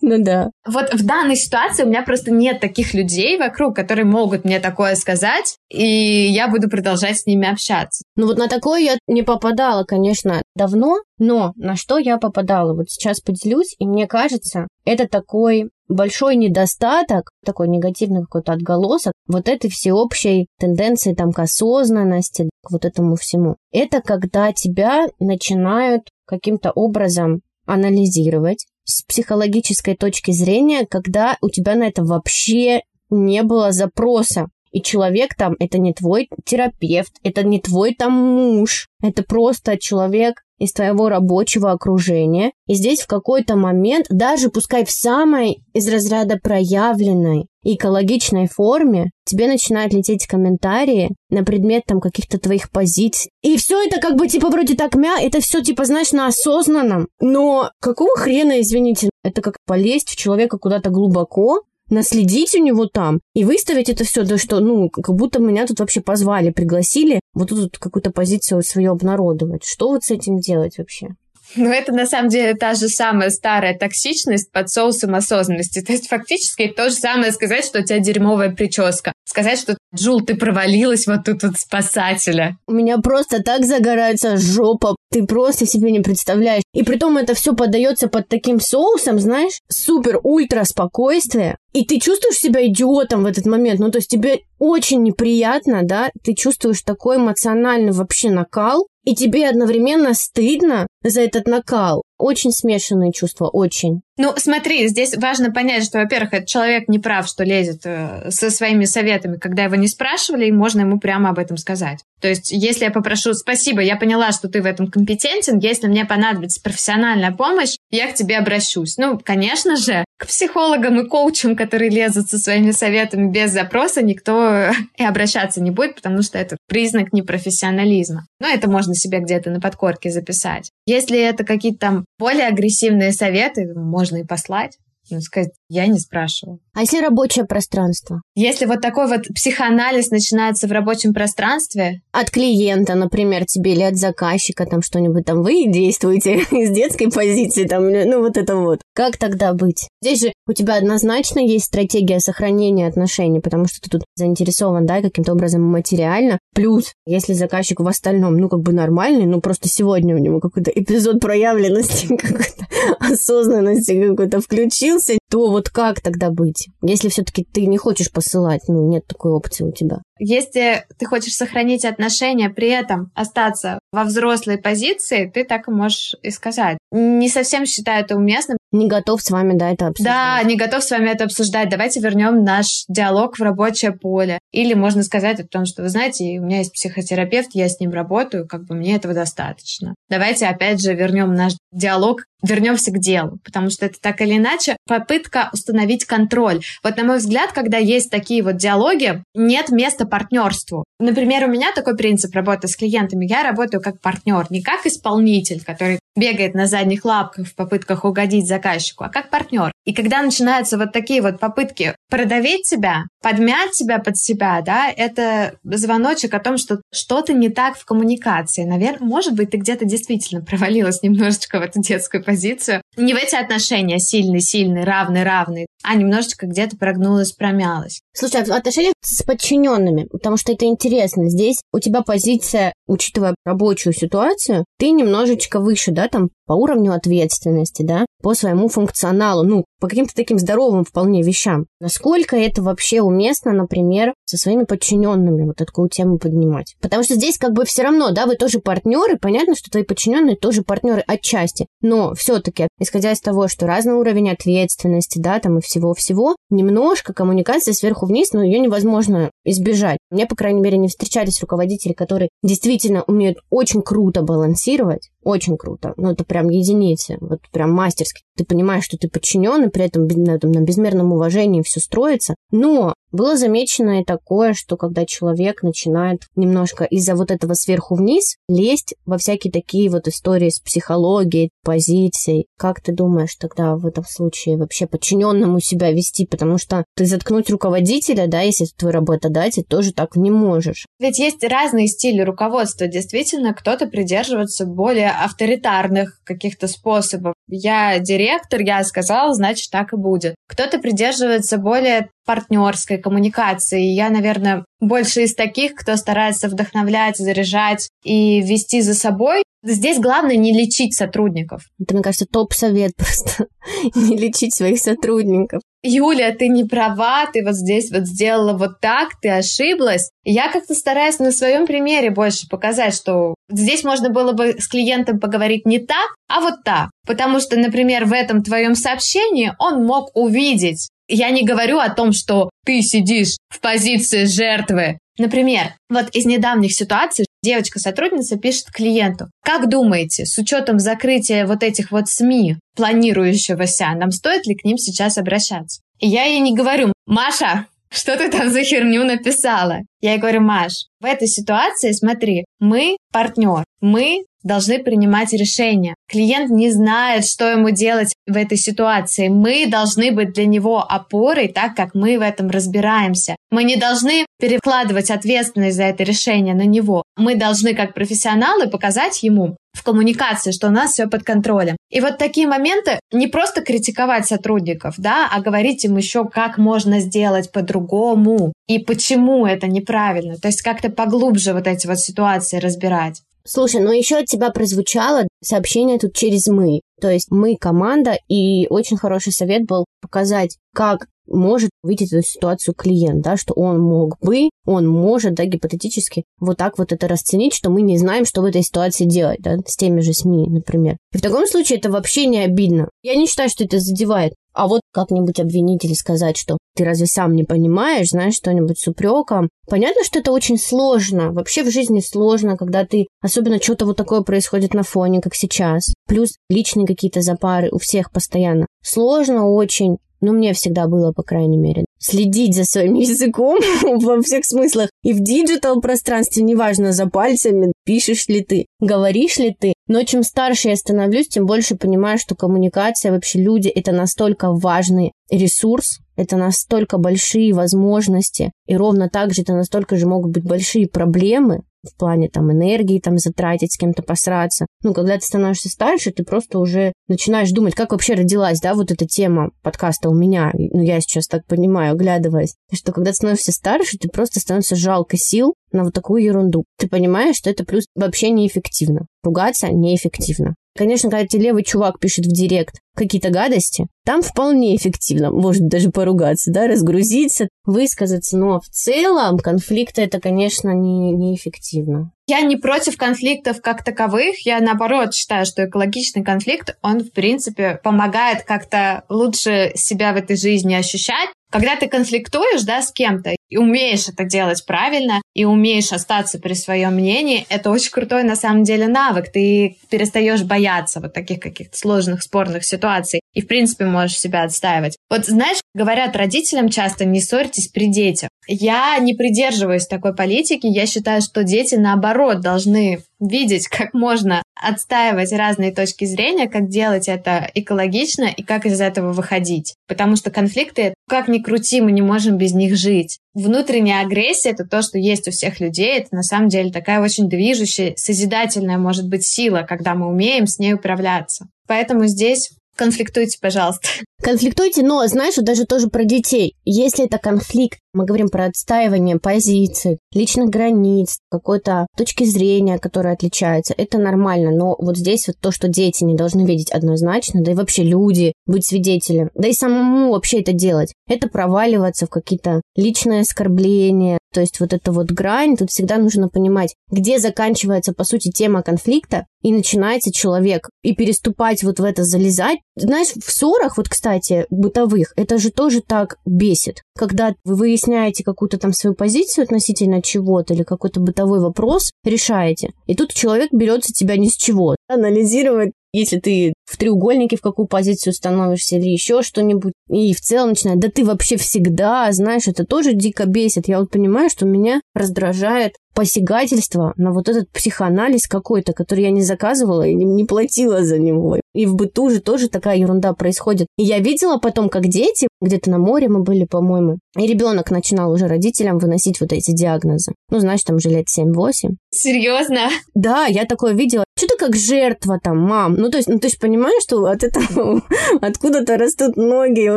Ну да. Вот в данной ситуации у меня просто нет таких людей вокруг, которые могут мне такое сказать, и я буду продолжать с ними общаться. Ну вот на такое я не попадала, конечно, давно, но на что я попадала? Вот сейчас поделюсь, и мне кажется, это такой большой недостаток, такой негативный какой-то отголосок вот этой всеобщей тенденции там к осознанности, к вот этому всему. Это когда тебя начинают каким-то образом анализировать с психологической точки зрения, когда у тебя на это вообще не было запроса. И человек там, это не твой терапевт, это не твой там муж, это просто человек, из твоего рабочего окружения. И здесь в какой-то момент, даже пускай в самой из разряда проявленной экологичной форме, тебе начинают лететь комментарии на предмет там каких-то твоих позиций. И все это как бы типа вроде так мя, это все типа, знаешь, на осознанном. Но какого хрена, извините, это как полезть в человека куда-то глубоко, наследить у него там и выставить это все, да что, ну, как будто меня тут вообще позвали, пригласили вот тут какую-то позицию свою обнародовать. Что вот с этим делать вообще? Ну, это на самом деле та же самая старая токсичность под соусом осознанности. То есть фактически то же самое сказать, что у тебя дерьмовая прическа. Сказать, что Джул, ты провалилась вот тут вот спасателя. У меня просто так загорается жопа. Ты просто себе не представляешь. И при том это все подается под таким соусом, знаешь, супер-ультра спокойствие. И ты чувствуешь себя идиотом в этот момент. Ну, то есть тебе очень неприятно, да? Ты чувствуешь такой эмоциональный вообще накал. И тебе одновременно стыдно за этот накал. Очень смешанные чувства, очень. Ну, смотри, здесь важно понять, что, во-первых, этот человек не прав, что лезет э, со своими советами, когда его не спрашивали, и можно ему прямо об этом сказать. То есть, если я попрошу, спасибо, я поняла, что ты в этом компетентен, если мне понадобится профессиональная помощь, я к тебе обращусь. Ну, конечно же, к психологам и коучам, которые лезут со своими советами без запроса, никто и обращаться не будет, потому что это признак непрофессионализма. Но это можно себе где-то на подкорке записать. Если это какие-то там более агрессивные советы, можно и послать. Ну, сказать, я не спрашивала. А если рабочее пространство? Если вот такой вот психоанализ начинается в рабочем пространстве... От клиента, например, тебе или от заказчика, там что-нибудь там, вы действуете из детской позиции, там, ну вот это вот. Как тогда быть? Здесь же у тебя однозначно есть стратегия сохранения отношений, потому что ты тут заинтересован, да, каким-то образом материально. Плюс, если заказчик в остальном, ну, как бы нормальный, ну, просто сегодня у него какой-то эпизод проявленности, какой-то осознанности какой-то включился, то вот как тогда быть? Если все-таки ты не хочешь посылать, ну, нет такой опции у тебя. Если ты хочешь сохранить отношения, при этом остаться во взрослой позиции, ты так и можешь и сказать. Не совсем считаю это уместным. Не готов с вами, да, это обсуждать. Да, не готов с вами это обсуждать. Давайте вернем наш диалог в рабочее поле. Или можно сказать о том, что, вы знаете, у меня есть психотерапевт, я с ним работаю, как бы мне этого достаточно. Давайте опять же вернем наш диалог вернемся к делу, потому что это так или иначе попытка установить контроль. Вот на мой взгляд, когда есть такие вот диалоги, нет места партнерству. Например, у меня такой принцип работы с клиентами. Я работаю как партнер, не как исполнитель, который бегает на задних лапках в попытках угодить заказчику, а как партнер. И когда начинаются вот такие вот попытки продавить тебя, подмять тебя под себя, да, это звоночек о том, что что-то не так в коммуникации. Наверное, может быть, ты где-то действительно провалилась немножечко в эту детскую позицию. Не в эти отношения сильный, сильный, равный, равный, а немножечко где-то прогнулась, промялась. Слушай, а отношения с подчиненными, потому что это интересно. Здесь у тебя позиция, учитывая рабочую ситуацию, ты немножечко выше, да, там по уровню ответственности, да, по своему функционалу, ну, по каким-то таким здоровым вполне вещам. Насколько это вообще уместно, например, со своими подчиненными вот такую тему поднимать? Потому что здесь как бы все равно, да, вы тоже партнеры, понятно, что твои подчиненные тоже партнеры отчасти, но все-таки, исходя из того, что разный уровень ответственности, да, там и всего-всего, немножко коммуникация сверху вниз, но ее невозможно избежать. Мне, по крайней мере, не встречались руководители, которые действительно умеют очень круто балансировать, очень круто. Ну, это прям единицы, вот прям мастерски. Ты понимаешь, что ты подчинен, и при этом на, на безмерном уважении все строится. Но было замечено и такое, что когда человек начинает немножко из-за вот этого сверху вниз лезть во всякие такие вот истории с психологией, позицией, как ты думаешь тогда в этом случае вообще подчиненному себя вести? Потому что ты заткнуть руководителя, да, если это твой работодатель, тоже так не можешь. Ведь есть разные стили руководства. Действительно, кто-то придерживается более авторитарных каких-то способов. Я директор, я сказал, значит, так и будет. Кто-то придерживается более партнерской коммуникации. Я, наверное, больше из таких, кто старается вдохновлять, заряжать и вести за собой. Здесь главное не лечить сотрудников. Это, мне кажется, топ-совет просто. не лечить своих сотрудников. Юля, ты не права, ты вот здесь вот сделала вот так, ты ошиблась. Я как-то стараюсь на своем примере больше показать, что здесь можно было бы с клиентом поговорить не так, а вот так. Потому что, например, в этом твоем сообщении он мог увидеть. Я не говорю о том, что ты сидишь в позиции жертвы. Например, вот из недавних ситуаций девочка-сотрудница пишет клиенту, как думаете, с учетом закрытия вот этих вот СМИ, планирующегося, нам стоит ли к ним сейчас обращаться? И я ей не говорю, Маша, что ты там за херню написала? Я ей говорю, Маш, в этой ситуации, смотри, мы партнер, мы должны принимать решения. Клиент не знает, что ему делать в этой ситуации. Мы должны быть для него опорой, так как мы в этом разбираемся. Мы не должны перекладывать ответственность за это решение на него. Мы должны, как профессионалы, показать ему в коммуникации, что у нас все под контролем. И вот такие моменты не просто критиковать сотрудников, да, а говорить им еще, как можно сделать по-другому и почему это неправильно. То есть как-то поглубже вот эти вот ситуации разбирать. Слушай, ну еще от тебя прозвучало сообщение тут через «мы». То есть мы команда, и очень хороший совет был показать, как может увидеть эту ситуацию клиент, да, что он мог бы, он может, да, гипотетически вот так вот это расценить, что мы не знаем, что в этой ситуации делать, да, с теми же СМИ, например. И в таком случае это вообще не обидно. Я не считаю, что это задевает. А вот как-нибудь обвинить или сказать, что ты разве сам не понимаешь, знаешь, что-нибудь с упреком. Понятно, что это очень сложно. Вообще в жизни сложно, когда ты, особенно что-то вот такое происходит на фоне, как сейчас. Плюс личные какие-то запары у всех постоянно. Сложно очень, ну, мне всегда было, по крайней мере, следить за своим языком во всех смыслах. И в digital пространстве, неважно, за пальцами, пишешь ли ты, говоришь ли ты. Но чем старше я становлюсь, тем больше понимаю, что коммуникация, вообще люди, это настолько важный ресурс, это настолько большие возможности, и ровно так же это настолько же могут быть большие проблемы, в плане там энергии там затратить, с кем-то посраться. Ну, когда ты становишься старше, ты просто уже начинаешь думать, как вообще родилась, да, вот эта тема подкаста у меня. Ну, я сейчас так понимаю, оглядываясь, что когда ты становишься старше, ты просто становится жалко сил на вот такую ерунду. Ты понимаешь, что это плюс вообще неэффективно. Ругаться неэффективно. Конечно, когда тебе левый чувак пишет в директ какие-то гадости, там вполне эффективно, может даже поругаться, да, разгрузиться, высказаться, но в целом конфликты это, конечно, не, неэффективно. Я не против конфликтов как таковых, я наоборот считаю, что экологичный конфликт, он, в принципе, помогает как-то лучше себя в этой жизни ощущать, когда ты конфликтуешь, да, с кем-то, и умеешь это делать правильно, и умеешь остаться при своем мнении, это очень крутой на самом деле навык. Ты перестаешь бояться вот таких каких-то сложных, спорных ситуаций. И, в принципе, можешь себя отстаивать. Вот знаешь, говорят родителям часто, не ссорьтесь при детях. Я не придерживаюсь такой политики. Я считаю, что дети, наоборот, должны видеть, как можно отстаивать разные точки зрения, как делать это экологично и как из этого выходить. Потому что конфликты, как ни крути, мы не можем без них жить. Внутренняя агрессия — это то, что есть у всех людей. Это на самом деле такая очень движущая, созидательная, может быть, сила, когда мы умеем с ней управляться. Поэтому здесь Конфликтуйте, пожалуйста. Конфликтуйте, но знаешь, вот даже тоже про детей. Если это конфликт, мы говорим про отстаивание позиций, личных границ, какой-то точки зрения, которая отличается, это нормально. Но вот здесь вот то, что дети не должны видеть однозначно, да и вообще люди быть свидетелем, да и самому вообще это делать, это проваливаться в какие-то личные оскорбления, То есть вот эта вот грань, тут всегда нужно понимать, где заканчивается, по сути, тема конфликта, и начинается человек, и переступать вот в это, залезать. Знаешь, в ссорах, вот, кстати, бытовых, это же тоже так бесит. Когда вы выясняете какую-то там свою позицию относительно чего-то или какой-то бытовой вопрос, решаете. И тут человек берется тебя ни с чего. Анализировать если ты треугольнике в какую позицию становишься или еще что-нибудь, и в целом начинает, да ты вообще всегда, знаешь, это тоже дико бесит. Я вот понимаю, что меня раздражает посягательство на вот этот психоанализ какой-то, который я не заказывала и не платила за него. И в быту же тоже такая ерунда происходит. И я видела потом, как дети, где-то на море мы были, по-моему, и ребенок начинал уже родителям выносить вот эти диагнозы. Ну, знаешь, там же лет 7-8. Серьезно? Да, я такое видела. Что ты как жертва там, мам? Ну, то есть, ну, ты же понимаешь, что от этого откуда-то растут ноги у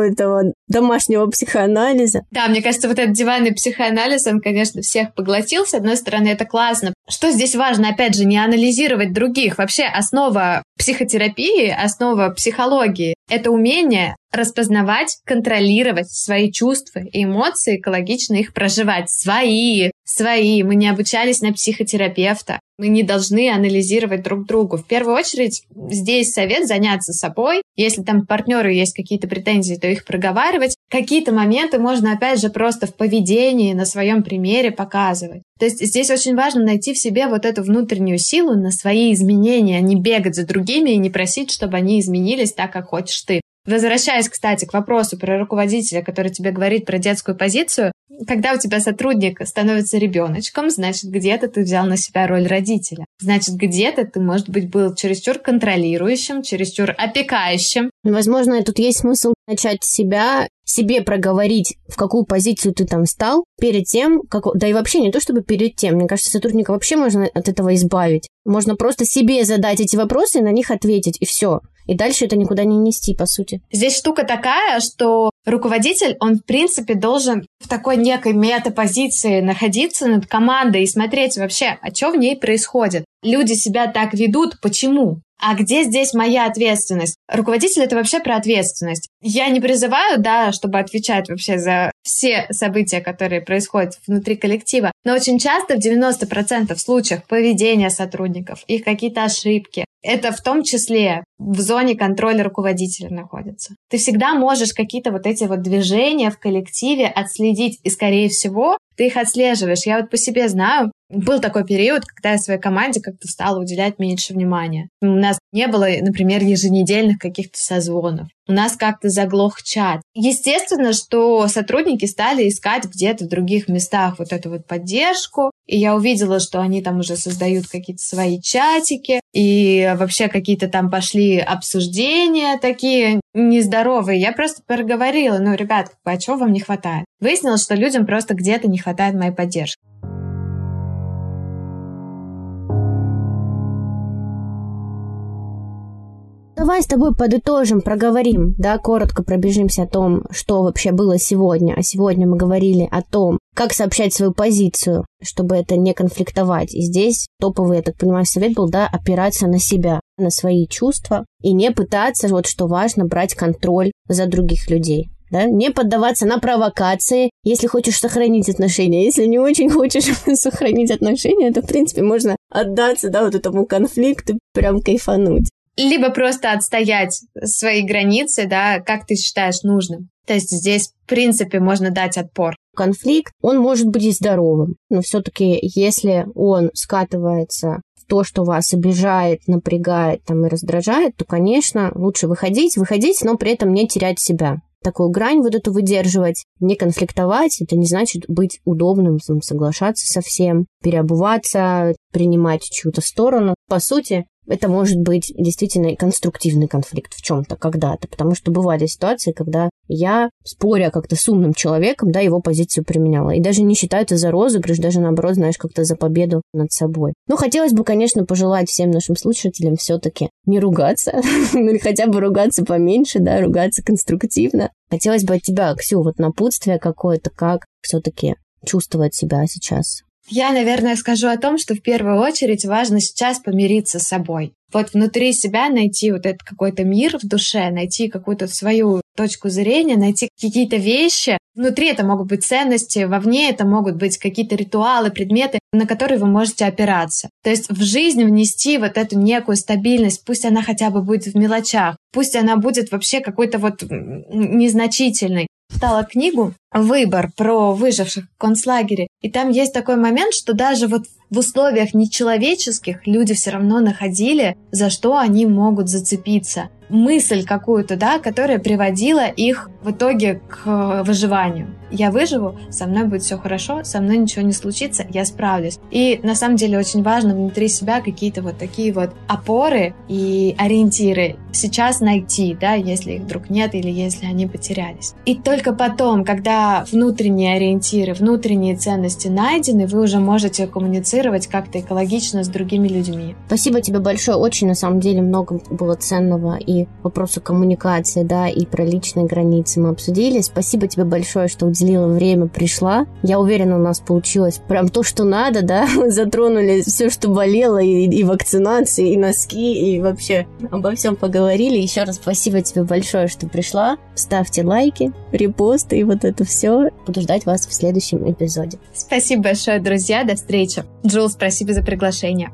этого домашнего психоанализа. Да, мне кажется, вот этот диванный психоанализ, он, конечно, всех поглотил. С одной стороны, это классно. Что здесь важно, опять же, не анализировать других. Вообще, основа психотерапии, основа психологии — это умение распознавать, контролировать свои чувства и эмоции, экологично их проживать. Свои, свои. Мы не обучались на психотерапевта. Мы не должны анализировать друг другу. В первую очередь здесь совет заняться собой. Если там партнеру есть какие-то претензии, то их проговаривать. Какие-то моменты можно, опять же, просто в поведении, на своем примере показывать. То есть здесь очень важно найти в себе вот эту внутреннюю силу на свои изменения, а не бегать за другими и не просить, чтобы они изменились так, как хочешь ты. Возвращаясь, кстати, к вопросу про руководителя, который тебе говорит про детскую позицию, когда у тебя сотрудник становится ребеночком, значит, где-то ты взял на себя роль родителя. Значит, где-то ты, может быть, был чересчур контролирующим, чересчур опекающим. Возможно, тут есть смысл начать себя, себе проговорить, в какую позицию ты там стал, перед тем, как... Да и вообще не то, чтобы перед тем. Мне кажется, сотрудника вообще можно от этого избавить. Можно просто себе задать эти вопросы и на них ответить, и все. И дальше это никуда не нести, по сути. Здесь штука такая, что руководитель, он, в принципе, должен в такой некой метапозиции находиться над командой и смотреть вообще, а что в ней происходит. Люди себя так ведут, почему? А где здесь моя ответственность? Руководитель это вообще про ответственность. Я не призываю, да, чтобы отвечать вообще за все события, которые происходят внутри коллектива, но очень часто в 90% случаев поведения сотрудников, их какие-то ошибки, это в том числе в зоне контроля руководителя находится. Ты всегда можешь какие-то вот эти вот движения в коллективе отследить, и, скорее всего, ты их отслеживаешь. Я вот по себе знаю, был такой период, когда я своей команде как-то стала уделять меньше внимания. У нас не было, например, еженедельных каких-то созвонов. У нас как-то заглох чат. Естественно, что сотрудники стали искать где-то в других местах вот эту вот поддержку. И я увидела, что они там уже создают какие-то свои чатики. И вообще какие-то там пошли обсуждения такие нездоровые. Я просто проговорила, ну, ребят, а чего вам не хватает? Выяснилось, что людям просто где-то не хватает моей поддержки. Давай с тобой подытожим, проговорим, да, коротко пробежимся о том, что вообще было сегодня. А сегодня мы говорили о том, как сообщать свою позицию, чтобы это не конфликтовать. И здесь топовый, я так понимаю, совет был, да, опираться на себя, на свои чувства и не пытаться, вот что важно, брать контроль за других людей. Да? Не поддаваться на провокации, если хочешь сохранить отношения. Если не очень хочешь сохранить отношения, то, в принципе, можно отдаться, да, вот этому конфликту, прям кайфануть либо просто отстоять свои границы, да, как ты считаешь нужным. То есть здесь, в принципе, можно дать отпор. Конфликт, он может быть и здоровым, но все-таки, если он скатывается в то, что вас обижает, напрягает там, и раздражает, то, конечно, лучше выходить, выходить, но при этом не терять себя такую грань вот эту выдерживать, не конфликтовать, это не значит быть удобным, соглашаться со всем, переобуваться, принимать чью-то сторону. По сути, это может быть действительно конструктивный конфликт в чем-то когда-то, потому что бывали ситуации, когда я, споря как-то с умным человеком, да, его позицию применяла. И даже не считаю это за розыгрыш, даже наоборот, знаешь, как-то за победу над собой. Ну, хотелось бы, конечно, пожелать всем нашим слушателям все-таки не ругаться, ну или хотя бы ругаться поменьше, да, ругаться конструктивно. Хотелось бы от тебя, Ксю, вот напутствие какое-то, как все-таки чувствовать себя сейчас я, наверное, скажу о том, что в первую очередь важно сейчас помириться с собой. Вот внутри себя найти вот этот какой-то мир в душе, найти какую-то свою точку зрения, найти какие-то вещи, Внутри это могут быть ценности, вовне это могут быть какие-то ритуалы, предметы, на которые вы можете опираться. То есть в жизнь внести вот эту некую стабильность, пусть она хотя бы будет в мелочах, пусть она будет вообще какой-то вот незначительной. Читала книгу «Выбор» про выживших в концлагере, и там есть такой момент, что даже вот в условиях нечеловеческих люди все равно находили, за что они могут зацепиться мысль какую-то, да, которая приводила их в итоге к э, выживанию. Я выживу, со мной будет все хорошо, со мной ничего не случится, я справлюсь. И на самом деле очень важно внутри себя какие-то вот такие вот опоры и ориентиры сейчас найти, да, если их вдруг нет или если они потерялись. И только потом, когда внутренние ориентиры, внутренние ценности найдены, вы уже можете коммуницировать как-то экологично с другими людьми. Спасибо тебе большое. Очень, на самом деле, много было ценного и вопросы коммуникации, да, и про личные границы мы обсудили. Спасибо тебе большое, что уделила время, пришла. Я уверена, у нас получилось прям то, что надо, да. Мы затронули все, что болело, и, и вакцинации, и носки, и вообще обо всем поговорили. Еще раз спасибо тебе большое, что пришла. Ставьте лайки, репосты и вот это все. Буду ждать вас в следующем эпизоде. Спасибо большое, друзья. До встречи. Джул, спасибо за приглашение.